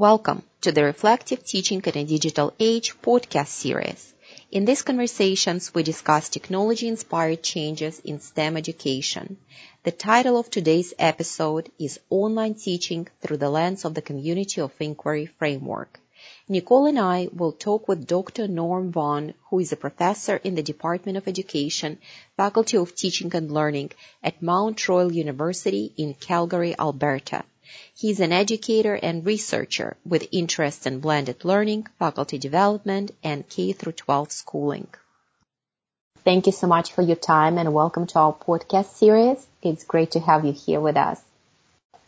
Welcome to the Reflective Teaching in a Digital Age podcast series. In these conversations, we discuss technology-inspired changes in STEM education. The title of today's episode is Online Teaching Through the Lens of the Community of Inquiry Framework. Nicole and I will talk with Dr. Norm Vaughan, who is a professor in the Department of Education, Faculty of Teaching and Learning at Mount Royal University in Calgary, Alberta. He's an educator and researcher with interests in blended learning, faculty development, and K through 12 schooling. Thank you so much for your time and welcome to our podcast series. It's great to have you here with us.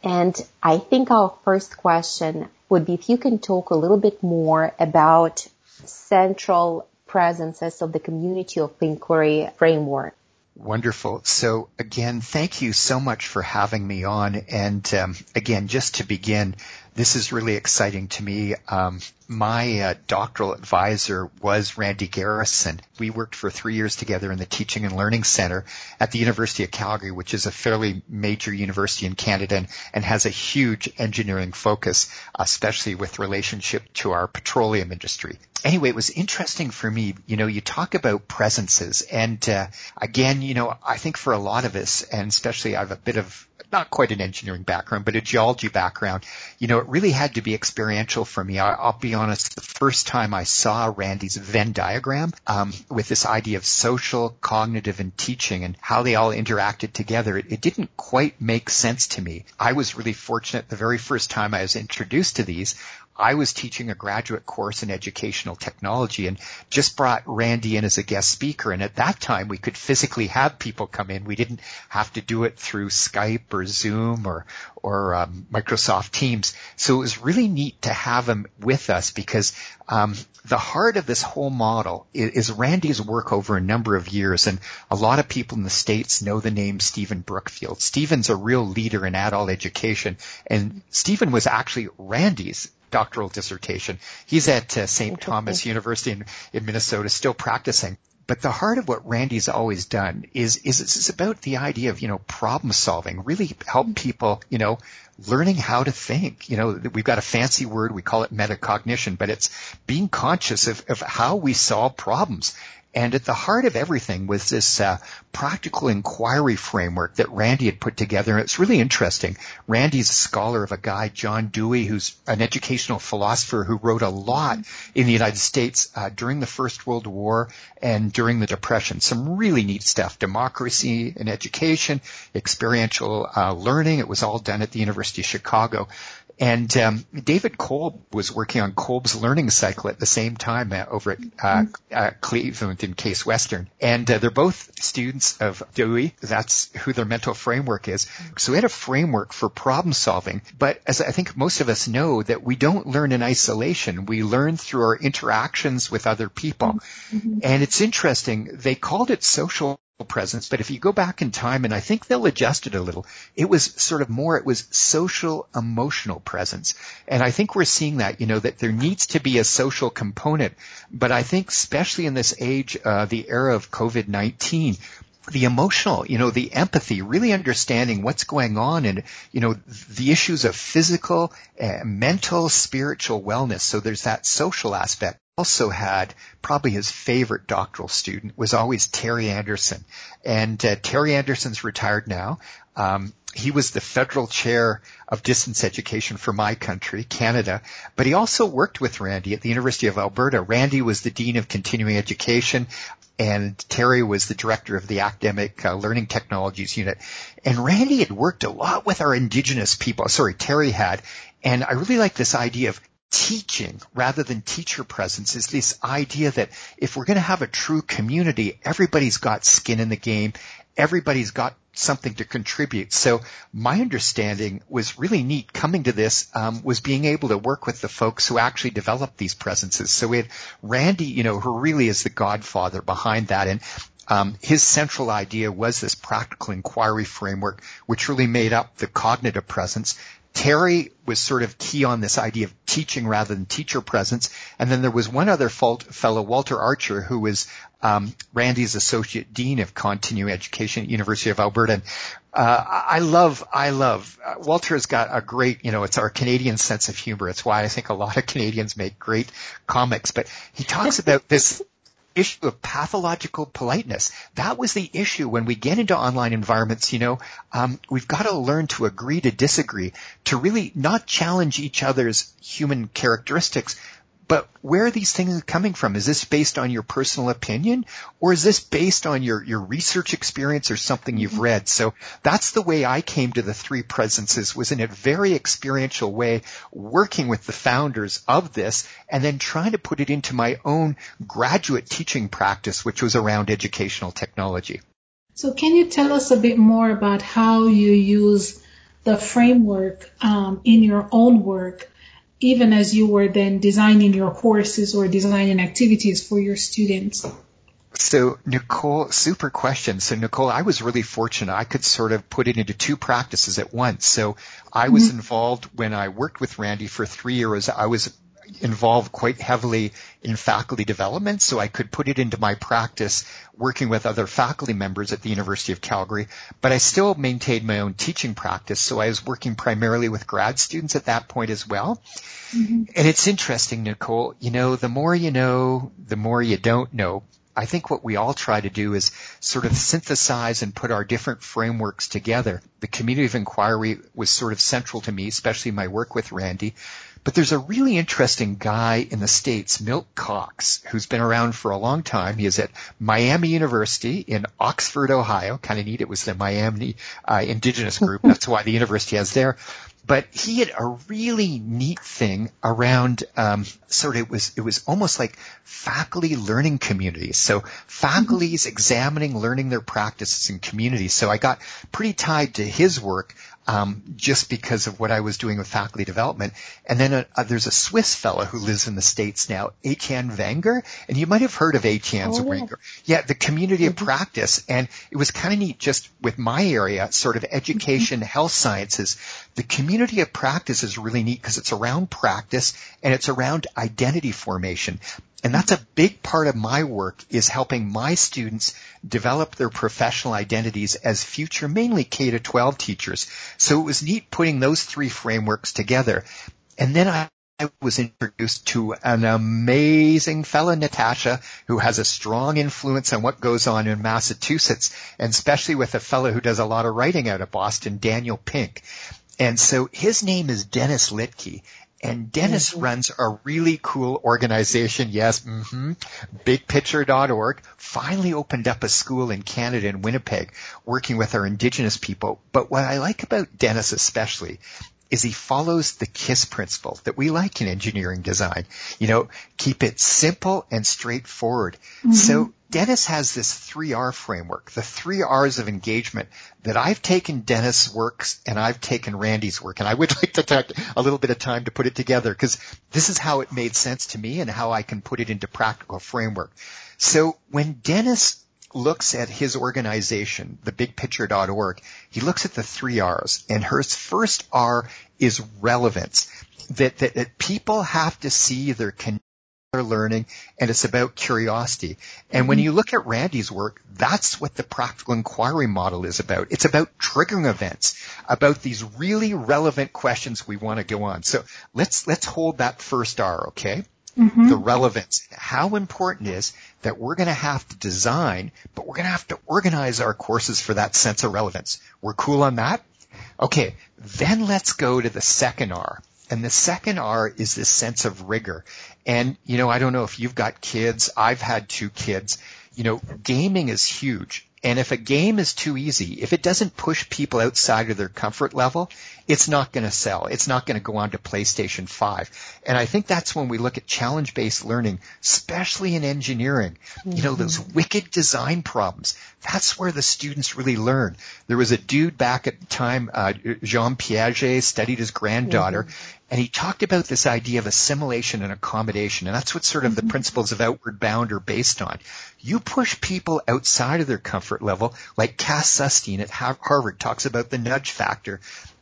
And I think our first question would be if you can talk a little bit more about central presences of the community of inquiry framework. Wonderful. So again, thank you so much for having me on. And um, again, just to begin, this is really exciting to me. Um, my uh, doctoral advisor was Randy Garrison. We worked for three years together in the Teaching and Learning Center at the University of Calgary, which is a fairly major university in Canada and, and has a huge engineering focus, especially with relationship to our petroleum industry. Anyway, it was interesting for me. You know, you talk about presences, and uh, again, you know, I think for a lot of us, and especially I have a bit of not quite an engineering background, but a geology background, you know, it really had to be experiential for me. I, will be honest, the first time I saw Randy's Venn diagram um, with this idea of social, cognitive, and teaching and how they all interacted together, it, it didn't quite make sense to me. I was really fortunate the very first time I was introduced to these I was teaching a graduate course in educational technology and just brought Randy in as a guest speaker. And at that time, we could physically have people come in. We didn't have to do it through Skype or Zoom or or um, Microsoft Teams. So it was really neat to have him with us because um, the heart of this whole model is, is, Randy's work over a number of years, and a lot of people in the states know the name Stephen Brookfield. Stephen's a real leader in adult education, and Stephen was actually Randy's doctoral dissertation. He's at uh, St. Thomas University in, in Minnesota, still practicing. But the heart of what Randy's always done is, is it's about the idea of, you know, problem solving, really help people, you know, learning how to think. You know, we've got a fancy word, we call it metacognition, but it's being conscious of, of how we solve problems. And at the heart of everything was this uh, practical inquiry framework that Randy had put together. And it's really interesting. Randy's a scholar of a guy, John Dewey, who's an educational philosopher who wrote a lot in the United States uh, during the First World War and during the Depression. Some really neat stuff. Democracy in education, experiential uh, learning. It was all done at the University of Chicago. And um, David Kolb was working on Kolb's learning cycle at the same time uh, over at uh, uh, Cleveland and Case Western. And uh, they're both students of Dewey. That's who their mental framework is. So we had a framework for problem solving. But as I think most of us know that we don't learn in isolation. We learn through our interactions with other people. Mm-hmm. And it's interesting. They called it social presence, but if you go back in time, and I think they'll adjust it a little, it was sort of more, it was social emotional presence. And I think we're seeing that, you know, that there needs to be a social component. But I think especially in this age, uh, the era of COVID-19, the emotional, you know, the empathy, really understanding what's going on and, you know, the issues of physical, uh, mental, spiritual wellness. So there's that social aspect also had probably his favorite doctoral student was always Terry Anderson. And uh, Terry Anderson's retired now. Um, he was the federal chair of distance education for my country, Canada, but he also worked with Randy at the University of Alberta. Randy was the dean of continuing education and Terry was the director of the academic uh, learning technologies unit. And Randy had worked a lot with our indigenous people. Sorry, Terry had. And I really like this idea of teaching rather than teacher presence is this idea that if we're going to have a true community, everybody's got skin in the game. Everybody's got something to contribute. So my understanding was really neat coming to this, um, was being able to work with the folks who actually developed these presences. So we had Randy, you know, who really is the godfather behind that. And um, his central idea was this practical inquiry framework, which really made up the cognitive presence. Terry was sort of key on this idea of teaching rather than teacher presence. And then there was one other fellow, Walter Archer, who was um, Randy's associate dean of continuing education at University of Alberta. And, uh, I love, I love, uh, Walter has got a great, you know, it's our Canadian sense of humor. It's why I think a lot of Canadians make great comics, but he talks about this issue of pathological politeness. That was the issue when we get into online environments, you know, um, we've got to learn to agree to disagree, to really not challenge each other's human characteristics, but where are these things coming from? Is this based on your personal opinion or is this based on your, your research experience or something you've mm-hmm. read? So that's the way I came to the three presences was in a very experiential way, working with the founders of this and then trying to put it into my own graduate teaching practice, which was around educational technology. So can you tell us a bit more about how you use the framework um, in your own work even as you were then designing your courses or designing activities for your students? So Nicole, super question. So Nicole, I was really fortunate. I could sort of put it into two practices at once. So I was mm-hmm. involved when I worked with Randy for three years. I was involved quite heavily in faculty development, so I could put it into my practice working with other faculty members at the University of Calgary, but I still maintained my own teaching practice, so I was working primarily with grad students at that point as well. Mm-hmm. And it's interesting, Nicole, you know, the more you know, the more you don't know. I think what we all try to do is sort of synthesize and put our different frameworks together. The community of inquiry was sort of central to me, especially my work with Randy. But there's a really interesting guy in the States, Milt Cox, who's been around for a long time. He is at Miami University in Oxford, Ohio. Kind of neat. It was the Miami uh, Indigenous Group. That's why the university has there. But he had a really neat thing around um, sort of it was it was almost like faculty learning communities. So faculties examining, learning their practices in communities. So I got pretty tied to his work um, just because of what I was doing with faculty development. And then uh, uh, there's a Swiss fellow who lives in the States now, Etienne Wenger, and you might have heard of Etienne oh, Wenger. Yeah. yeah, the community mm-hmm. of practice. And it was kind of neat just with my area, sort of education, mm-hmm. health sciences. The community of practice is really neat because it's around practice and it's around identity formation. And that's a big part of my work is helping my students develop their professional identities as future mainly K to 12 teachers. So it was neat putting those three frameworks together. And then I I was introduced to an amazing fella, Natasha, who has a strong influence on what goes on in Massachusetts, and especially with a fellow who does a lot of writing out of Boston, Daniel Pink. And so his name is Dennis Littky. and Dennis mm-hmm. runs a really cool organization. Yes, mm-hmm, bigpicture.org finally opened up a school in Canada in Winnipeg working with our indigenous people. But what I like about Dennis especially is he follows the KISS principle that we like in engineering design. You know, keep it simple and straightforward. Mm-hmm. So Dennis has this 3R framework, the three R's of engagement that I've taken Dennis' works and I've taken Randy's work. And I would like to take a little bit of time to put it together because this is how it made sense to me and how I can put it into practical framework. So when Dennis looks at his organization, the bigpicture.org, he looks at the three R's and his first R is relevance. That, that, that people have to see their connection learning and it's about curiosity. And when mm-hmm. you look at Randy's work, that's what the practical inquiry model is about. It's about triggering events, about these really relevant questions we want to go on. So let's, let's hold that first R, okay? Mm-hmm. The relevance. How important is that we're going to have to design, but we're going to have to organize our courses for that sense of relevance. We're cool on that? Okay. Then let's go to the second R. And the second R is this sense of rigor. And, you know, I don't know if you've got kids. I've had two kids. You know, gaming is huge. And if a game is too easy, if it doesn't push people outside of their comfort level, it's not going to sell. It's not going to go on to PlayStation 5. And I think that's when we look at challenge-based learning, especially in engineering. Mm-hmm. You know, those mm-hmm. wicked design problems. That's where the students really learn. There was a dude back at the time, uh, Jean Piaget studied his granddaughter, mm-hmm And he talked about this idea of assimilation and accommodation. And that's what sort of the mm-hmm. principles of outward bound are based on. You push people outside of their comfort level, like Cass Sunstein at Harvard talks about the nudge factor.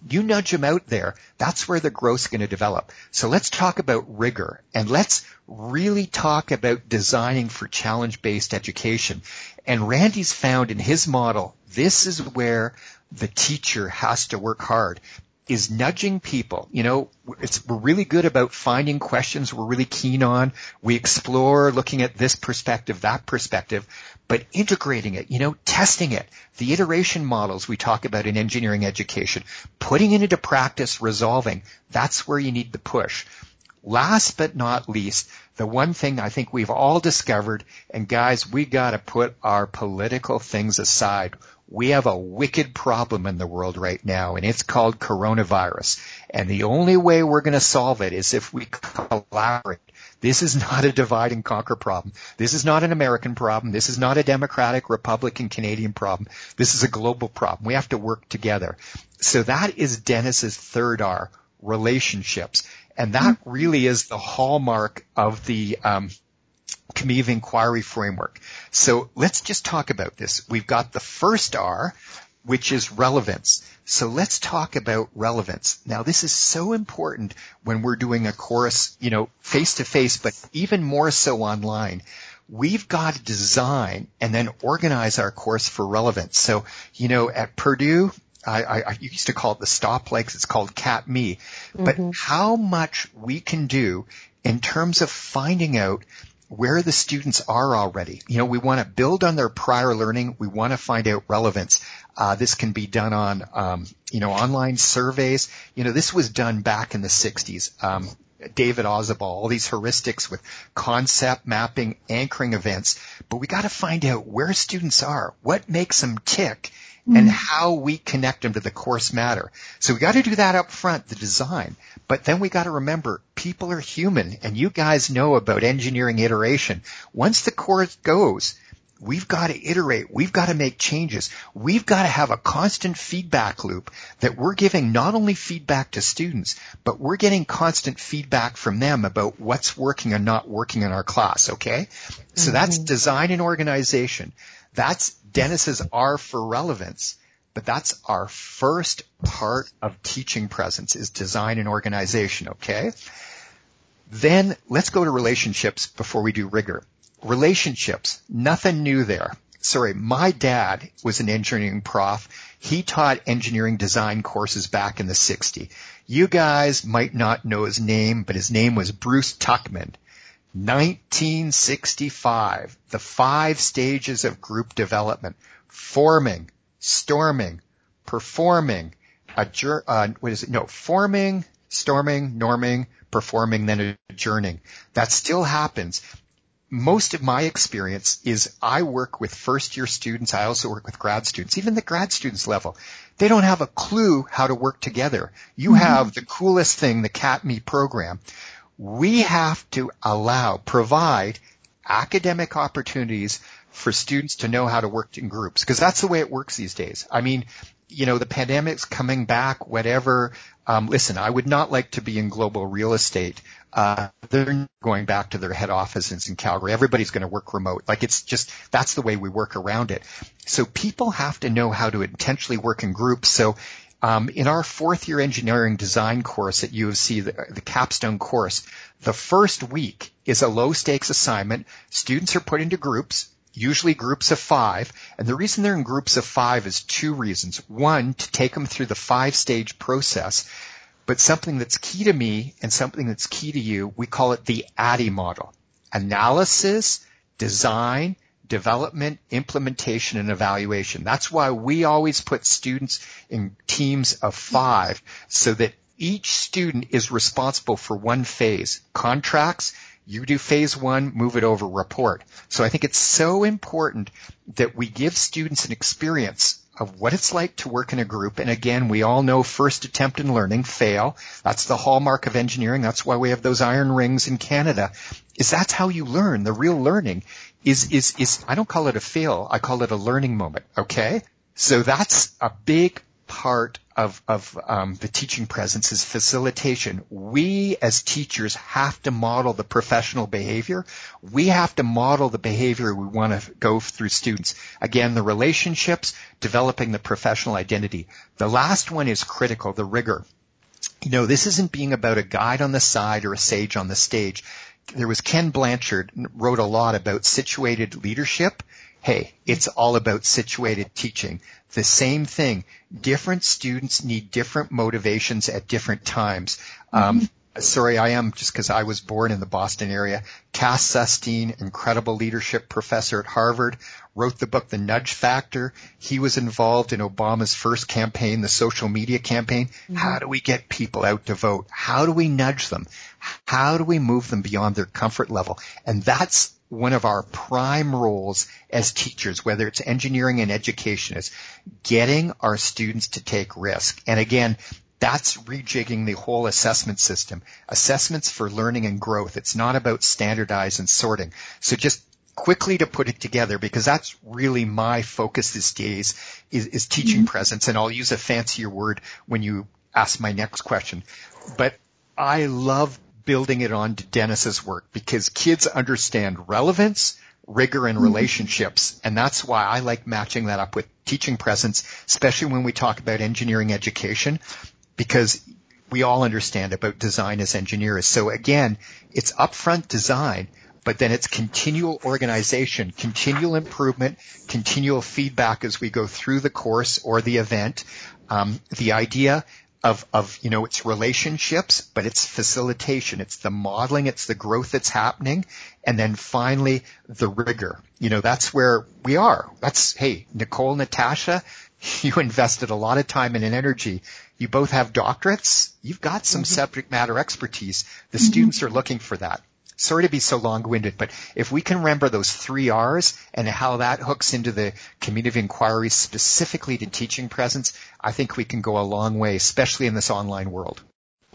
You nudge them out there. That's where the growth's going to develop. So let's talk about rigor and let's really talk about designing for challenge-based education. And Randy's found in his model, this is where the teacher has to work hard is nudging people. You know, we're really good about finding questions we're really keen on. We explore looking at this perspective, that perspective, but integrating it, you know, testing it, the iteration models we talk about in engineering education, putting it into practice, resolving, that's where you need the push. Last but not least, the one thing I think we've all discovered, and guys, we gotta put our political things aside we have a wicked problem in the world right now, and it's called coronavirus. And the only way we're going to solve it is if we collaborate. This is not a divide and conquer problem. This is not an American problem. This is not a Democratic, Republican, Canadian problem. This is a global problem. We have to work together. So that is Dennis's third R, relationships. And that really is the hallmark of the um, community of inquiry framework. So let's just talk about this. We've got the first R, which is relevance. So let's talk about relevance. Now this is so important when we're doing a course, you know, face to face, but even more so online. We've got to design and then organize our course for relevance. So, you know, at Purdue, I, I, I used to call it the stop legs. It's called CATME. But mm-hmm. how much we can do in terms of finding out where the students are already. You know, we want to build on their prior learning. We want to find out relevance. Uh, this can be done on, um, you know, online surveys. You know, this was done back in the 60s. Um, David Ausubel, all these heuristics with concept mapping, anchoring events. But we got to find out where students are, what makes them tick, mm-hmm. and how we connect them to the course matter. So we got to do that up front, the design. But then we got to remember people are human and you guys know about engineering iteration. Once the course goes, we've got to iterate. We've got to make changes. We've got to have a constant feedback loop that we're giving not only feedback to students, but we're getting constant feedback from them about what's working and not working in our class. Okay. So mm-hmm. that's design and organization. That's Dennis's R for relevance. But that's our first part of teaching presence is design and organization, okay? Then let's go to relationships before we do rigor. Relationships, nothing new there. Sorry, my dad was an engineering prof. He taught engineering design courses back in the 60s. You guys might not know his name, but his name was Bruce Tuckman. 1965, the five stages of group development, forming, storming, performing, adjourn, uh, what is it? No, forming, storming, norming, performing, then adjourning. That still happens. Most of my experience is I work with first year students. I also work with grad students, even the grad students level. They don't have a clue how to work together. You mm-hmm. have the coolest thing, the CATME program. We have to allow, provide academic opportunities for students to know how to work in groups because that's the way it works these days. I mean, you know, the pandemic's coming back, whatever. Um, listen, I would not like to be in global real estate. Uh, they're going back to their head offices in Calgary. Everybody's going to work remote. Like it's just, that's the way we work around it. So people have to know how to intentionally work in groups. So um, in our fourth year engineering design course at U of C, the, the capstone course, the first week is a low stakes assignment. Students are put into groups usually groups of five. And the reason they're in groups of five is two reasons. One, to take them through the five stage process. But something that's key to me and something that's key to you, we call it the ADDIE model. Analysis, design, development, implementation, and evaluation. That's why we always put students in teams of five so that each student is responsible for one phase. Contracts, you do phase one, move it over, report. So I think it's so important that we give students an experience of what it's like to work in a group. And again, we all know first attempt in learning, fail. That's the hallmark of engineering. That's why we have those iron rings in Canada. Is that's how you learn. The real learning is, is, is, I don't call it a fail. I call it a learning moment. Okay. So that's a big part of, of um, the teaching presence is facilitation. We as teachers have to model the professional behavior. We have to model the behavior we want to go through students. Again, the relationships, developing the professional identity. The last one is critical, the rigor. You know, this isn't being about a guide on the side or a sage on the stage. There was Ken Blanchard wrote a lot about situated leadership hey, it's all about situated teaching. The same thing. Different students need different motivations at different times. Um, mm-hmm. sorry, I am just because I was born in the Boston area. Cass Sunstein, incredible leadership professor at Harvard, wrote the book The Nudge Factor. He was involved in Obama's first campaign, the social media campaign. Mm-hmm. How do we get people out to vote? How do we nudge them? How do we move them beyond their comfort level? And that's one of our prime roles as teachers, whether it's engineering and education, is getting our students to take risk. And again, that's rejigging the whole assessment system. Assessments for learning and growth. It's not about standardize and sorting. So just quickly to put it together, because that's really my focus these days, is, is teaching mm-hmm. presence. And I'll use a fancier word when you ask my next question. But I love building it on to Dennis's work because kids understand relevance, rigor, and mm-hmm. relationships. And that's why I like matching that up with teaching presence, especially when we talk about engineering education, because we all understand about design as engineers. So again, it's upfront design, but then it's continual organization, continual improvement, continual feedback as we go through the course or the event. Um, the idea of, of, you know, it's relationships, but it's facilitation. It's the modeling. It's the growth that's happening. And then finally, the rigor. You know, that's where we are. That's, hey, Nicole, Natasha, you invested a lot of time and energy. You both have doctorates. You've got some mm-hmm. subject matter expertise. The mm-hmm. students are looking for that sorry to be so long-winded, but if we can remember those three R's and how that hooks into the community of inquiry specifically to teaching presence, I think we can go a long way, especially in this online world.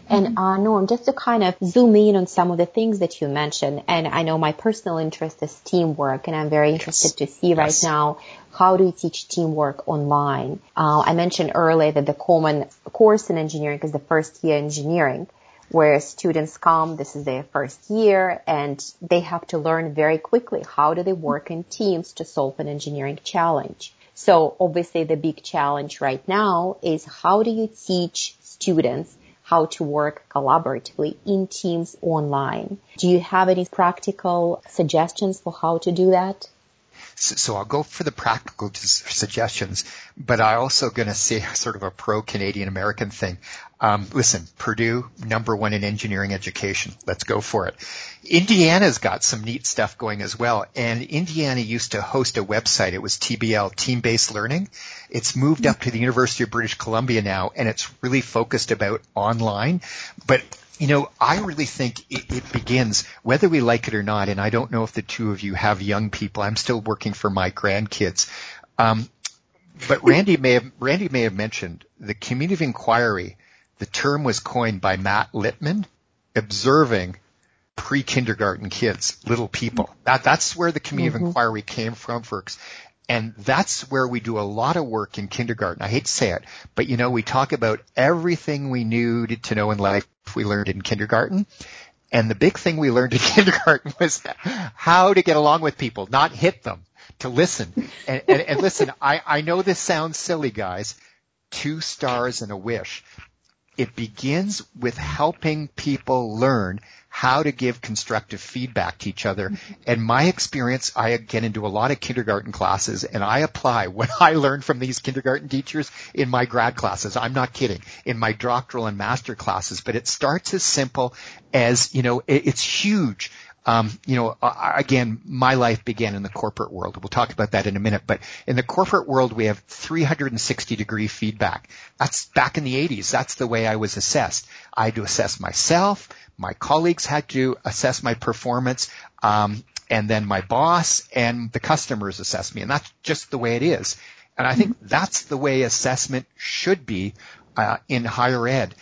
And uh, Norm, just to kind of zoom in on some of the things that you mentioned, and I know my personal interest is teamwork, and I'm very interested yes. to see right now how do you teach teamwork online. Uh, I mentioned earlier that the common course in engineering is the first year engineering where students come, this is their first year, and they have to learn very quickly how do they work in teams to solve an engineering challenge. So obviously the big challenge right now is how do you teach students how to work collaboratively in teams online? Do you have any practical suggestions for how to do that? So, I'll go for the practical suggestions, but I also going to say sort of a pro Canadian American thing. Um, listen, Purdue number one in engineering education. Let's go for it. Indiana's got some neat stuff going as well, and Indiana used to host a website. It was TBL, Team Based Learning. It's moved up to the University of British Columbia now, and it's really focused about online. But you know, I really think it, it, begins, whether we like it or not, and I don't know if the two of you have young people. I'm still working for my grandkids. Um, but Randy may have, Randy may have mentioned the community of inquiry. The term was coined by Matt Lipman, observing pre-kindergarten kids, little people. That, that's where the community mm-hmm. of inquiry came from, folks. And that's where we do a lot of work in kindergarten. I hate to say it, but you know, we talk about everything we knew to know in life we learned in kindergarten. And the big thing we learned in kindergarten was how to get along with people, not hit them, to listen. And, and, and listen, I, I know this sounds silly, guys. Two stars and a wish. It begins with helping people learn how to give constructive feedback to each other. Mm-hmm. And my experience, I get into a lot of kindergarten classes and I apply what I learned from these kindergarten teachers in my grad classes. I'm not kidding. In my doctoral and master classes, but it starts as simple as, you know, it's huge um, you know, again, my life began in the corporate world. We'll talk about that in a minute. But in the corporate world, we have 360 degree feedback. That's back in the 80s. That's the way I was assessed. I had to assess myself. My colleagues had to assess my performance. Um, and then my boss and the customers assess me. And that's just the way it is. And I think that's the way assessment should be uh, in higher ed.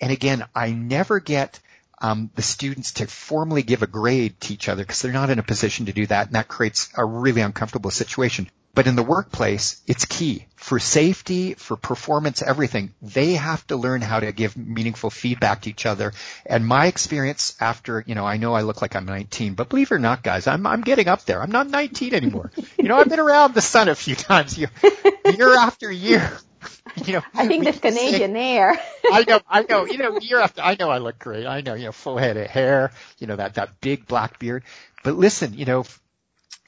And again, I never get um, the students to formally give a grade to each other because they're not in a position to do that, and that creates a really uncomfortable situation. But in the workplace, it's key for safety, for performance, everything. They have to learn how to give meaningful feedback to each other. And my experience after, you know, I know I look like I'm 19, but believe it or not, guys, I'm, I'm getting up there. I'm not 19 anymore. you know, I've been around the sun a few times year, year after year. You know, I think the Canadian air. I know, I know, you know, year after, I know I look great. I know, you know, full head of hair, you know, that, that big black beard. But listen, you know,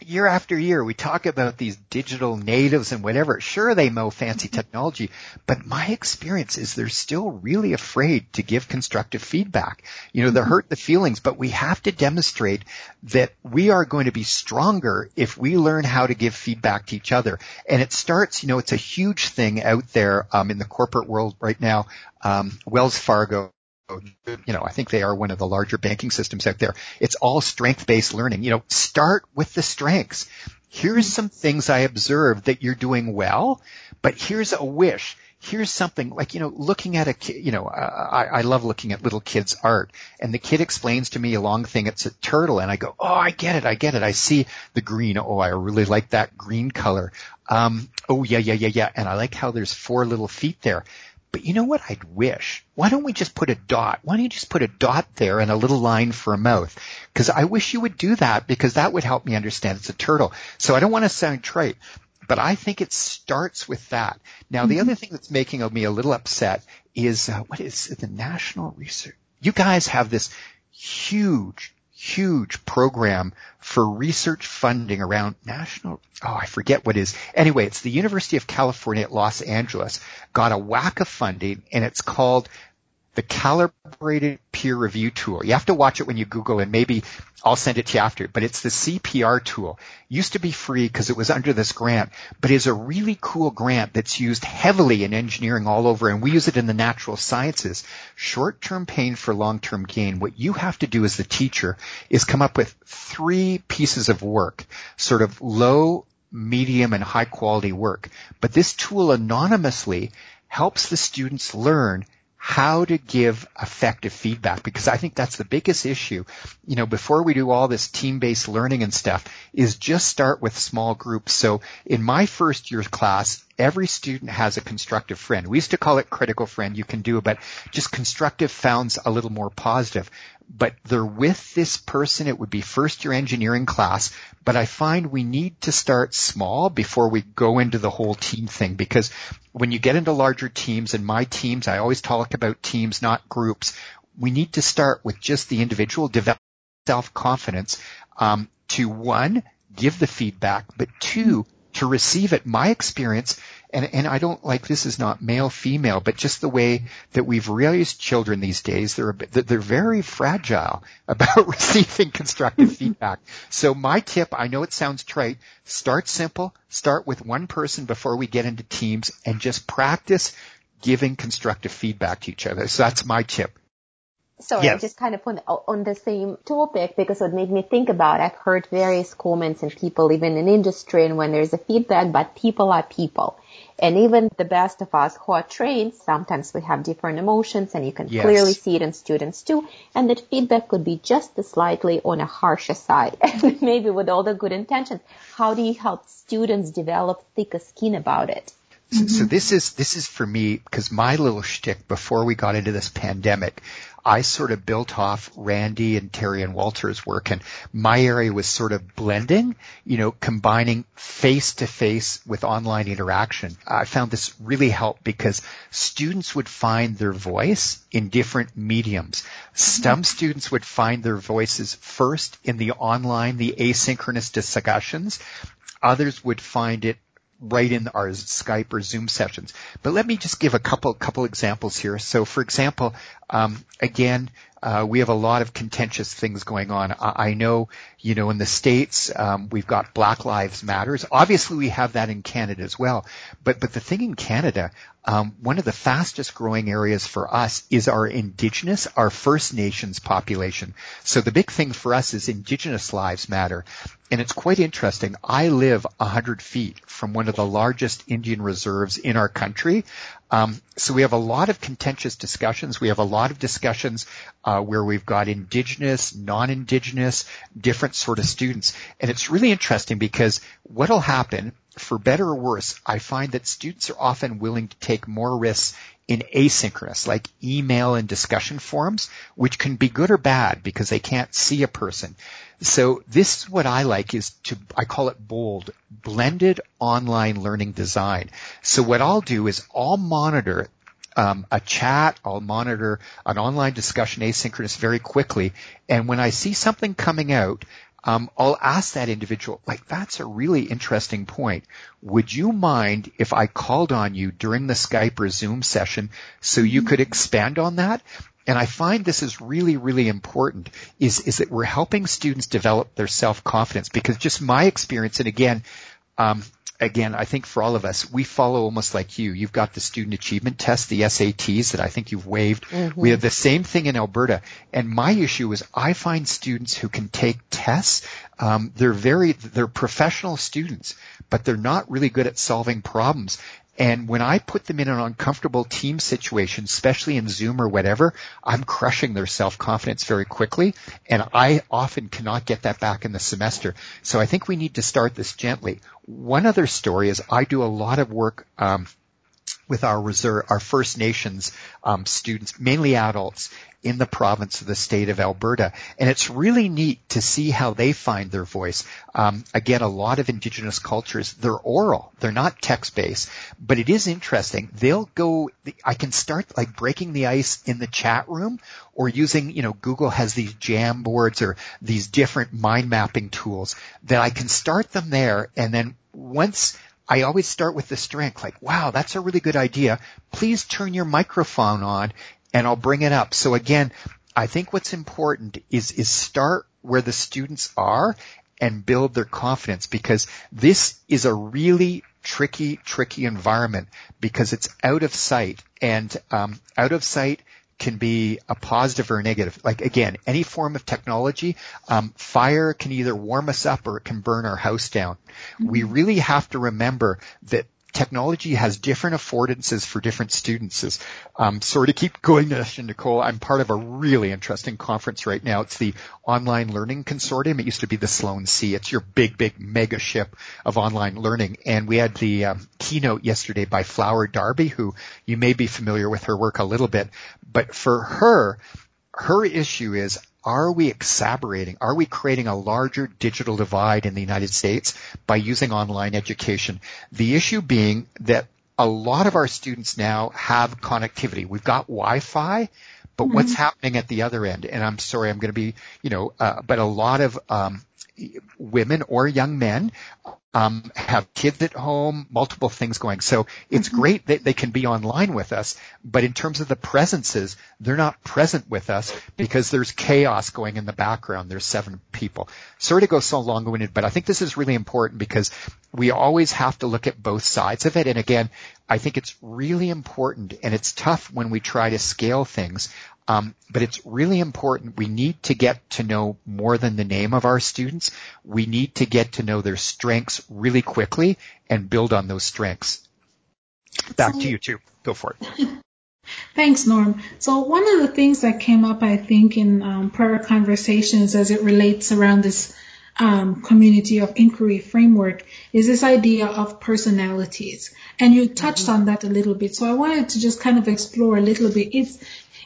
year after year, we talk about these digital natives and whatever. Sure, they know fancy technology, but my experience is they're still really afraid to give constructive feedback. You know, they hurt the feelings, but we have to demonstrate that we are going to be stronger if we learn how to give feedback to each other. And it starts, you know, it's a huge thing out there um, in the corporate world right now. Um, Wells Fargo you know, I think they are one of the larger banking systems out there. It's all strength-based learning. You know, start with the strengths. Here's some things I observed that you're doing well, but here's a wish. Here's something like, you know, looking at a kid, you know, uh, I, I love looking at little kids' art and the kid explains to me a long thing. It's a turtle and I go, oh, I get it. I get it. I see the green. Oh, I really like that green color. Um, oh, yeah, yeah, yeah, yeah. And I like how there's four little feet there. But you know what I'd wish? Why don't we just put a dot? Why don't you just put a dot there and a little line for a mouth? Because I wish you would do that because that would help me understand it's a turtle. So I don't want to sound trite, but I think it starts with that. Now the mm-hmm. other thing that's making me a little upset is uh, what is the National Research? You guys have this huge huge program for research funding around national, oh, I forget what is. Anyway, it's the University of California at Los Angeles got a whack of funding and it's called the calibrated peer review tool. You have to watch it when you Google and maybe I'll send it to you after, but it's the CPR tool. Used to be free because it was under this grant, but is a really cool grant that's used heavily in engineering all over and we use it in the natural sciences. Short-term pain for long-term gain. What you have to do as the teacher is come up with three pieces of work, sort of low, medium, and high quality work. But this tool anonymously helps the students learn how to give effective feedback because I think that's the biggest issue. You know, before we do all this team-based learning and stuff is just start with small groups. So in my first year's class, every student has a constructive friend. We used to call it critical friend. You can do it, but just constructive sounds a little more positive but they're with this person. It would be first year engineering class, but I find we need to start small before we go into the whole team thing because when you get into larger teams and my teams, I always talk about teams, not groups. We need to start with just the individual, develop self-confidence, um, to one, give the feedback, but two, to receive it. My experience and, and I don't like this is not male female, but just the way that we've raised children these days, they're they're very fragile about receiving constructive feedback. So my tip, I know it sounds trite, start simple, start with one person before we get into teams, and just practice giving constructive feedback to each other. So that's my tip. Sorry, yes. just kind of on, on the same topic because it made me think about, I've heard various comments and people, even in industry and when there's a feedback, but people are people. And even the best of us who are trained, sometimes we have different emotions and you can yes. clearly see it in students too. And that feedback could be just slightly on a harsher side, maybe with all the good intentions. How do you help students develop thicker skin about it? So, so, mm-hmm. this is this is for me because my little shtick before we got into this pandemic I sort of built off Randy and Terry and Walter's work and my area was sort of blending, you know, combining face to face with online interaction. I found this really helped because students would find their voice in different mediums. Some students would find their voices first in the online, the asynchronous discussions. Others would find it right in our Skype or Zoom sessions. But let me just give a couple couple examples here. So, for example, um, again, uh, we have a lot of contentious things going on. I, I know, you know, in the states um, we've got Black Lives Matters. Obviously, we have that in Canada as well. But but the thing in Canada, um, one of the fastest growing areas for us is our Indigenous, our First Nations population. So the big thing for us is Indigenous lives matter. And it's quite interesting. I live a hundred feet from one of the largest Indian reserves in our country. Um, so we have a lot of contentious discussions. We have a lot of discussions uh, where we've got indigenous, non-indigenous, different sort of students, and it's really interesting because what'll happen for better or worse, I find that students are often willing to take more risks in asynchronous, like email and discussion forums, which can be good or bad because they can't see a person. So this is what I like is to, I call it bold, blended online learning design. So what I'll do is I'll monitor um, a chat, I'll monitor an online discussion asynchronous very quickly, and when I see something coming out, um, I'll ask that individual, like, that's a really interesting point. Would you mind if I called on you during the Skype or Zoom session so you could expand on that? And I find this is really, really important is, is that we're helping students develop their self-confidence because just my experience, and again, um, again, I think for all of us, we follow almost like you. You've got the student achievement test, the SATs that I think you've waived. Mm-hmm. We have the same thing in Alberta. And my issue is I find students who can take tests, um, they're very, they're professional students, but they're not really good at solving problems. And when I put them in an uncomfortable team situation, especially in Zoom or whatever, I'm crushing their self-confidence very quickly. And I often cannot get that back in the semester. So I think we need to start this gently. One other story is I do a lot of work, um, with our reserve, our First Nations um, students, mainly adults, in the province of the state of Alberta. And it's really neat to see how they find their voice. Um, again, a lot of indigenous cultures, they're oral. They're not text-based. But it is interesting. They'll go, I can start like breaking the ice in the chat room or using, you know, Google has these Jamboards or these different mind mapping tools that I can start them there. And then once I always start with the strength, like, wow, that's a really good idea. Please turn your microphone on and I'll bring it up. So again, I think what's important is, is start where the students are and build their confidence because this is a really tricky, tricky environment because it's out of sight and um, out of sight can be a positive or a negative. Like again, any form of technology, um, fire can either warm us up or it can burn our house down. Mm-hmm. We really have to remember that technology has different affordances for different students. Um, sorry to keep going, Nicole. I'm part of a really interesting conference right now. It's the Online Learning Consortium. It used to be the Sloan C. It's your big, big mega ship of online learning. And we had the um, keynote yesterday by Flower Darby, who you may be familiar with her work a little bit. But for her, her issue is are we exacerbating, are we creating a larger digital divide in the United States by using online education? The issue being that a lot of our students now have connectivity. We've got Wi-Fi, but mm-hmm. what's happening at the other end? And I'm sorry, I'm going to be, you know, uh, but a lot of um, women or young men um, have kids at home, multiple things going. So it's mm-hmm. great that they can be online with us, but in terms of the presences, they're not present with us because there's chaos going in the background. There's seven people. Sorry to go so long-winded, but I think this is really important because we always have to look at both sides of it. And again, I think it's really important and it's tough when we try to scale things. Um, but it's really important. We need to get to know more than the name of our students. We need to get to know their strengths really quickly and build on those strengths. Back so, to you too. Go for it. Thanks, Norm. So one of the things that came up, I think, in um, prior conversations as it relates around this um, community of inquiry framework is this idea of personalities. And you touched mm-hmm. on that a little bit. So I wanted to just kind of explore a little bit. It's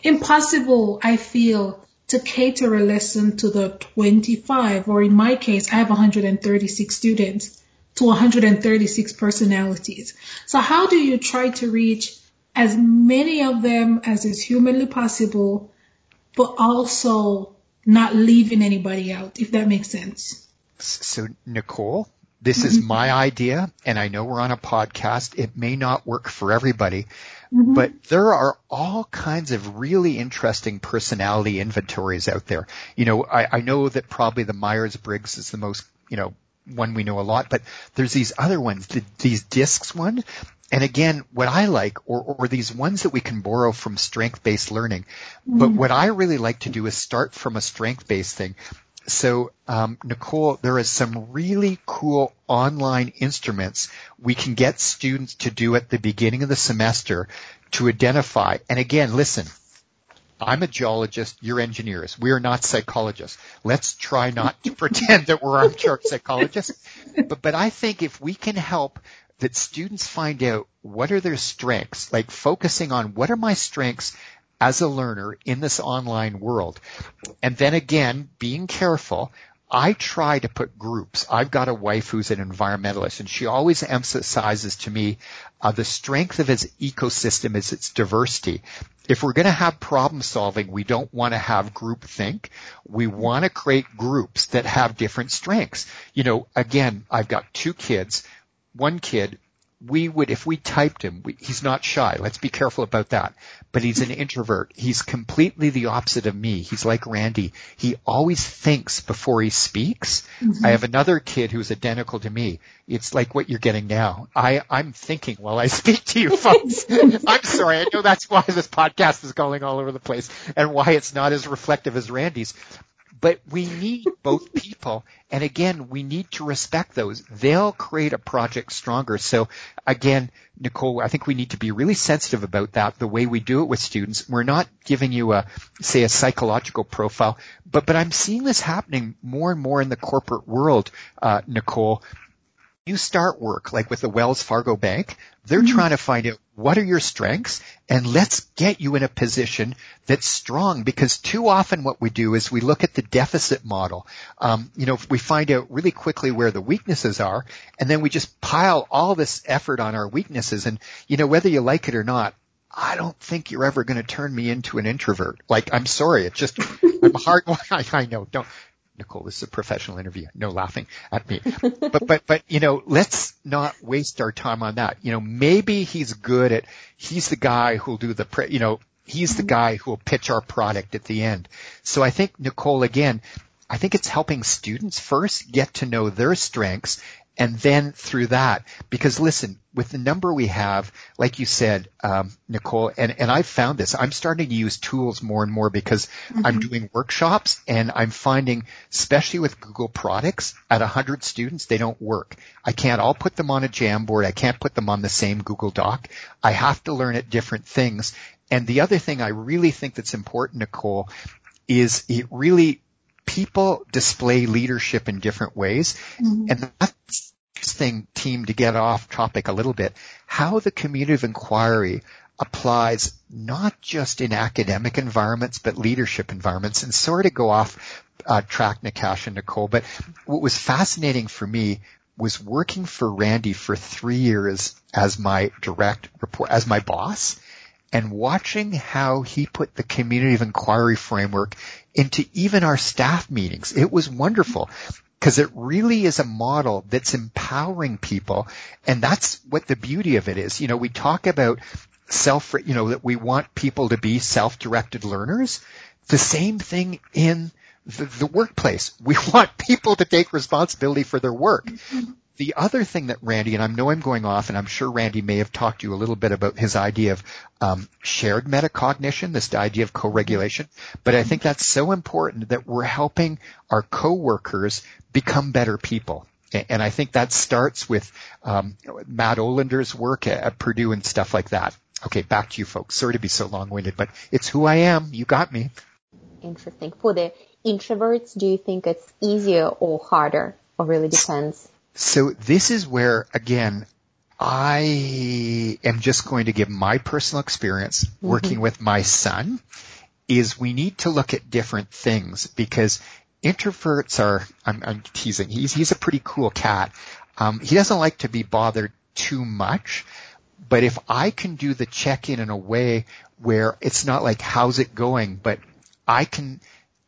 impossible, I feel, to cater a lesson to the 25, or in my case, I have 136 students to 136 personalities. So how do you try to reach as many of them as is humanly possible, but also not leaving anybody out, if that makes sense? So Nicole, this mm-hmm. is my idea and I know we're on a podcast. It may not work for everybody, Mm-hmm. But there are all kinds of really interesting personality inventories out there. You know, I, I know that probably the Myers-Briggs is the most, you know, one we know a lot, but there's these other ones, the, these discs ones. And again, what I like, or, or these ones that we can borrow from strength-based learning. Mm-hmm. But what I really like to do is start from a strength-based thing. So, um, Nicole, there is some really cool online instruments we can get students to do at the beginning of the semester to identify. And again, listen, I'm a geologist, you're engineers. We are not psychologists. Let's try not to pretend that we're armchair psychologists. But, but I think if we can help that students find out what are their strengths, like focusing on what are my strengths as a learner in this online world. And then again, being careful. I try to put groups. I've got a wife who's an environmentalist and she always emphasizes to me uh, the strength of its ecosystem is its diversity. If we're going to have problem solving, we don't want to have group think. We want to create groups that have different strengths. You know, again, I've got two kids. One kid we would, if we typed him, we, he's not shy. Let's be careful about that. But he's an introvert. He's completely the opposite of me. He's like Randy. He always thinks before he speaks. Mm-hmm. I have another kid who's identical to me. It's like what you're getting now. I, I'm thinking while I speak to you folks. I'm sorry. I know that's why this podcast is going all over the place and why it's not as reflective as Randy's. But we need both people. And again, we need to respect those. They'll create a project stronger. So again, Nicole, I think we need to be really sensitive about that, the way we do it with students. We're not giving you a, say, a psychological profile, but, but I'm seeing this happening more and more in the corporate world, uh, Nicole, you start work, like with the Wells Fargo Bank, they're mm-hmm. trying to find out what are your strengths and let's get you in a position that's strong because too often what we do is we look at the deficit model. Um, you know, we find out really quickly where the weaknesses are and then we just pile all this effort on our weaknesses and, you know, whether you like it or not, I don't think you're ever going to turn me into an introvert. Like, I'm sorry. It's just, I'm hard. I, I know. Don't, Nicole, this is a professional interview. No laughing at me. but, but, but, you know, let's not waste our time on that. You know, maybe he's good at, he's the guy who'll do the, pre, you know, he's the mm-hmm. guy who will pitch our product at the end. So I think Nicole, again, I think it's helping students first get to know their strengths and then through that, because listen, with the number we have, like you said, um, Nicole, and, and I've found this, I'm starting to use tools more and more because mm-hmm. I'm doing workshops and I'm finding, especially with Google products, at 100 students, they don't work. I can't all put them on a Jamboard. I can't put them on the same Google Doc. I have to learn at different things. And the other thing I really think that's important, Nicole, is it really people display leadership in different ways. Mm-hmm. And that's thing team to get off topic a little bit, how the community of inquiry applies not just in academic environments, but leadership environments and sort of go off uh, track Natasha and Nicole. But what was fascinating for me was working for Randy for three years as my direct report, as my boss and watching how he put the community of inquiry framework into even our staff meetings. It was wonderful because it really is a model that's empowering people. And that's what the beauty of it is. You know, we talk about self, you know, that we want people to be self-directed learners. The same thing in the, the workplace. We want people to take responsibility for their work. Mm-hmm. The other thing that Randy, and I know I'm going off, and I'm sure Randy may have talked to you a little bit about his idea of um, shared metacognition, this idea of co-regulation, but I think that's so important that we're helping our coworkers become better people. And I think that starts with um, Matt Ohland's work at Purdue and stuff like that. Okay, back to you folks. Sorry to be so long-winded, but it's who I am. You got me. Interesting. For the introverts, do you think it's easier or harder, or really depends? So this is where, again, I am just going to give my personal experience mm-hmm. working with my son is we need to look at different things because introverts are, I'm, I'm teasing, he's, he's a pretty cool cat. Um, he doesn't like to be bothered too much, but if I can do the check-in in a way where it's not like, how's it going, but I can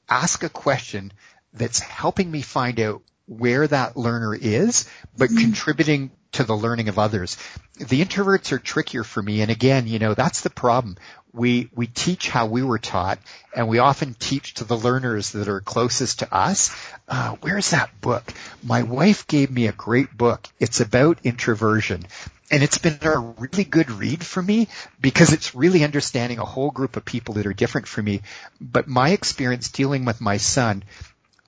ask a question that's helping me find out where that learner is, but mm-hmm. contributing to the learning of others. The introverts are trickier for me. And again, you know, that's the problem. We, we teach how we were taught and we often teach to the learners that are closest to us. Uh, where's that book? My wife gave me a great book. It's about introversion. And it's been a really good read for me because it's really understanding a whole group of people that are different from me. But my experience dealing with my son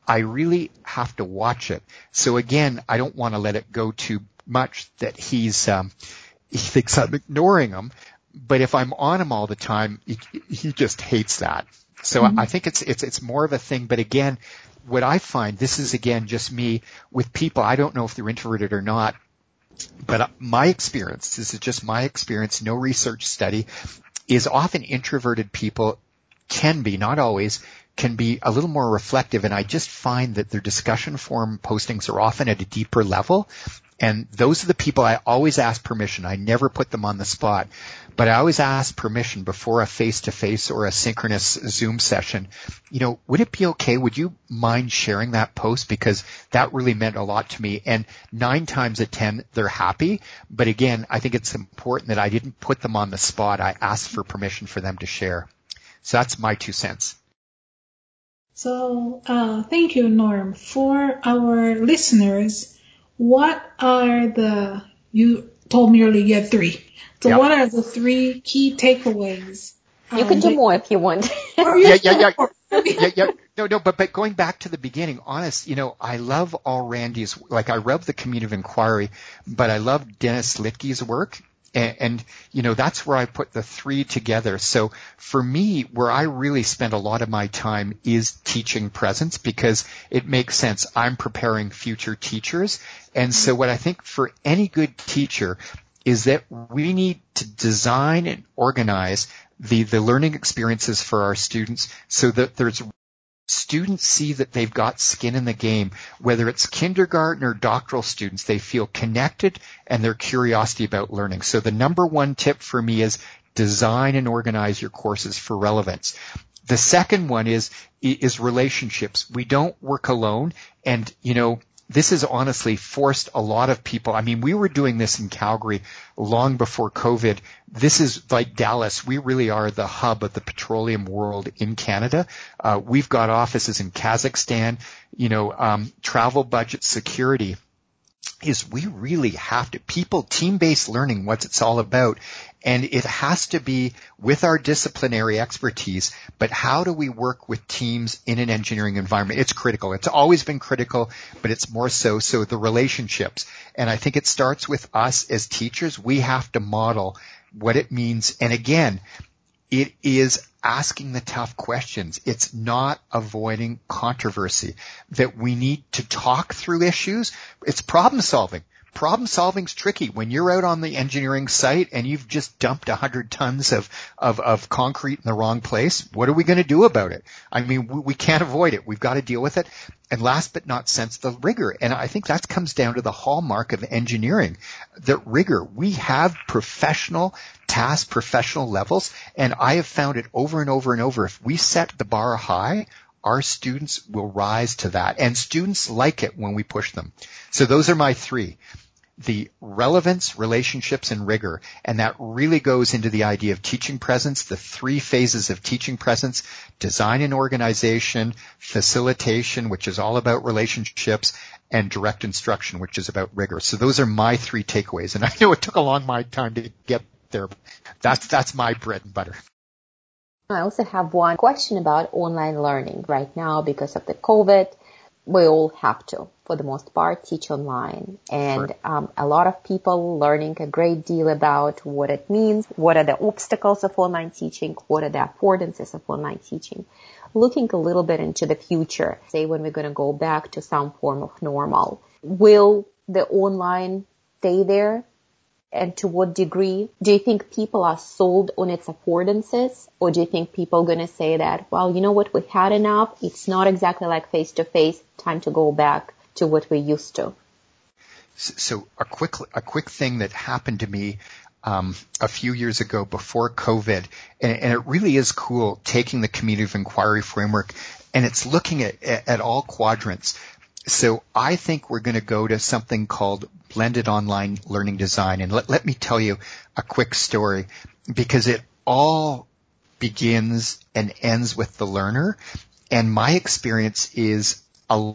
I really have to watch it. So again, I don't want to let it go too much that he's um, he thinks I'm ignoring him. but if I'm on him all the time, he, he just hates that. So mm-hmm. I think it's, it's, it's more of a thing. But again, what I find, this is again just me with people, I don't know if they're introverted or not, but my experience, this is just my experience, no research study, is often introverted people can be, not always, can be a little more reflective and I just find that their discussion forum postings are often at a deeper level and those are the people I always ask permission. I never put them on the spot, but I always ask permission before a face-to-face or a synchronous Zoom session. You know, would it be okay? Would you mind sharing that post? Because that really meant a lot to me. And nine times out of ten, they're happy. But again, I think it's important that I didn't put them on the spot. I asked for permission for them to share. So that's my two cents. So, uh, thank you, Norm. For our listeners, what are the, you told me earlier you had three. So yep. what are the three key takeaways? You um, can do more if you want. yeah, yeah, yeah. yeah, yeah. No, no, but, but going back to the beginning, honest, you know, I love all Randy's, like I love the community of inquiry, but I love Dennis Littky's work and, and, you know, that's where I put the three together. So for me, where I really spend a lot of my time is teaching presence because it makes sense. I'm preparing future teachers. And so what I think for any good teacher is that we need to design and organize the, the learning experiences for our students so that there's students see that they've got skin in the game, whether it's kindergarten or doctoral students, they feel connected and their curiosity about learning. So the number one tip for me is design and organize your courses for relevance. The second one is, is relationships. We don't work alone and, you know, this has honestly forced a lot of people. I mean, we were doing this in Calgary long before COVID. This is like Dallas. We really are the hub of the petroleum world in Canada. Uh, we've got offices in Kazakhstan, you know, um, travel budget security is we really have to people team-based learning what it's all about. And it has to be with our disciplinary expertise but how do we work with teams in an engineering environment? It's critical. It's always been critical but it's more so so the relationships. And i think it starts with us as teachers. We have to model what it means. And again it is asking the tough questions. It's not avoiding controversy. That we need to talk through issues. It's problem solving problem solving's tricky when you're out on the engineering site and you've just dumped a hundred tons of, of, of concrete in the wrong place. What are we going to do about it? I mean, we, we can't avoid it. We've got to deal with it. And last but not sense, the rigor. And I think that comes down to the hallmark of engineering, the rigor. We have professional task, professional levels. And I have found it over and over and over. If we set the bar high, our students will rise to that. And students like it when we push them. So those are my three the relevance, relationships, and rigor. And that really goes into the idea of teaching presence, the three phases of teaching presence, design and organization, facilitation, which is all about relationships, and direct instruction, which is about rigor. So those are my three takeaways. And I know it took a long time to get there. That's, that's my bread and butter. I also have one question about online learning right now because of the COVID we all have to, for the most part, teach online. And sure. um, a lot of people learning a great deal about what it means, what are the obstacles of online teaching, what are the affordances of online teaching. Looking a little bit into the future, say when we're going to go back to some form of normal, will the online stay there and to what degree? Do you think people are sold on its affordances or do you think people are going to say that, well, you know what, we had enough. It's not exactly like face to face. Time to go back to what we used to. So a quick, a quick thing that happened to me um, a few years ago before COVID, and, and, it really is cool taking the community of inquiry framework and it's looking at, at, at all quadrants. So I think we're going to go to something called blended online learning design. And let, let me tell you a quick story because it all begins and ends with the learner. And my experience is a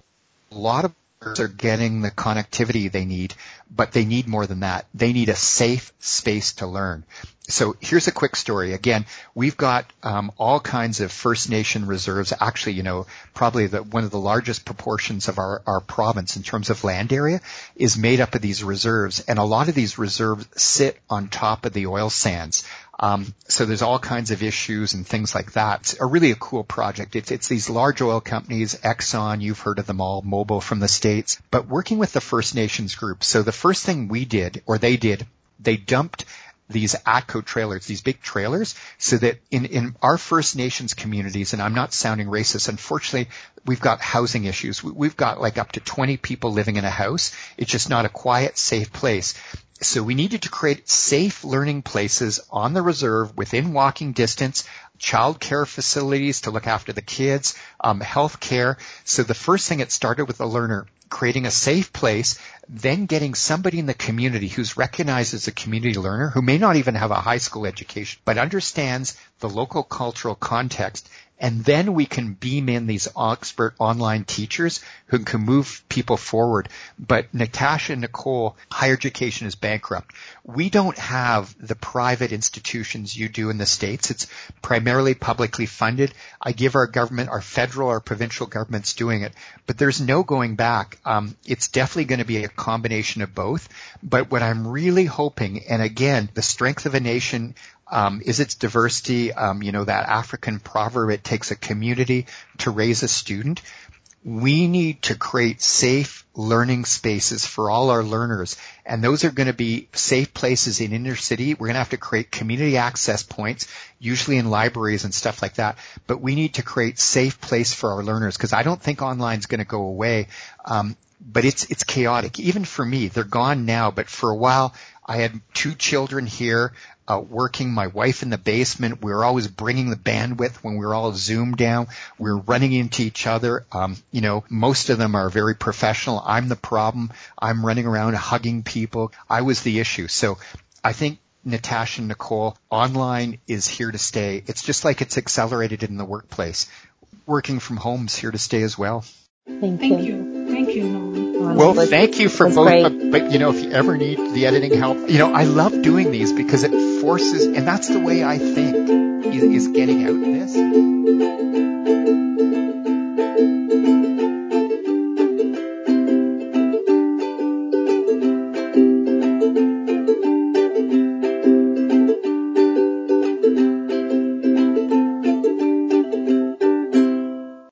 lot of learners are getting the connectivity they need, but they need more than that. They need a safe space to learn. So here's a quick story. Again, we've got um, all kinds of First Nation reserves. Actually, you know, probably the, one of the largest proportions of our, our province in terms of land area is made up of these reserves, and a lot of these reserves sit on top of the oil sands. Um, so there's all kinds of issues and things like that. It's a really a cool project. It's, it's these large oil companies, Exxon, you've heard of them all, Mobil from the States, but working with the First Nations group. So the first thing we did, or they did, they dumped these ATCO trailers, these big trailers, so that in, in our First Nations communities, and I'm not sounding racist, unfortunately, we've got housing issues. We've got like up to 20 people living in a house. It's just not a quiet, safe place. So we needed to create safe learning places on the reserve within walking distance, child care facilities to look after the kids, um, health care. So the first thing it started with the learner creating a safe place, then getting somebody in the community who's recognized as a community learner who may not even have a high school education, but understands the local cultural context and then we can beam in these expert online teachers who can move people forward. But Natasha and Nicole, higher education is bankrupt. We don't have the private institutions you do in the States. It's primarily publicly funded. I give our government, our federal, our provincial governments doing it, but there's no going back. Um, it's definitely going to be a combination of both. But what I'm really hoping, and again, the strength of a nation um, is its diversity. Um, you know that African proverb: "It takes a community to raise a student." We need to create safe learning spaces for all our learners, and those are going to be safe places in inner city. We're going to have to create community access points, usually in libraries and stuff like that. But we need to create safe place for our learners because I don't think online is going to go away. Um, but it's it's chaotic. Even for me, they're gone now. But for a while, I had two children here uh, working, my wife in the basement. We were always bringing the bandwidth when we were all zoomed down. We were running into each other. Um, you know, most of them are very professional. I'm the problem. I'm running around hugging people. I was the issue. So I think Natasha and Nicole, online is here to stay. It's just like it's accelerated in the workplace. Working from home is here to stay as well. Thank, Thank you. you. Thank you, Nolan. Well, was, thank you for both. But, but, you know, if you ever need the editing help, you know, I love doing these because it forces, and that's the way I think is, is getting out of this.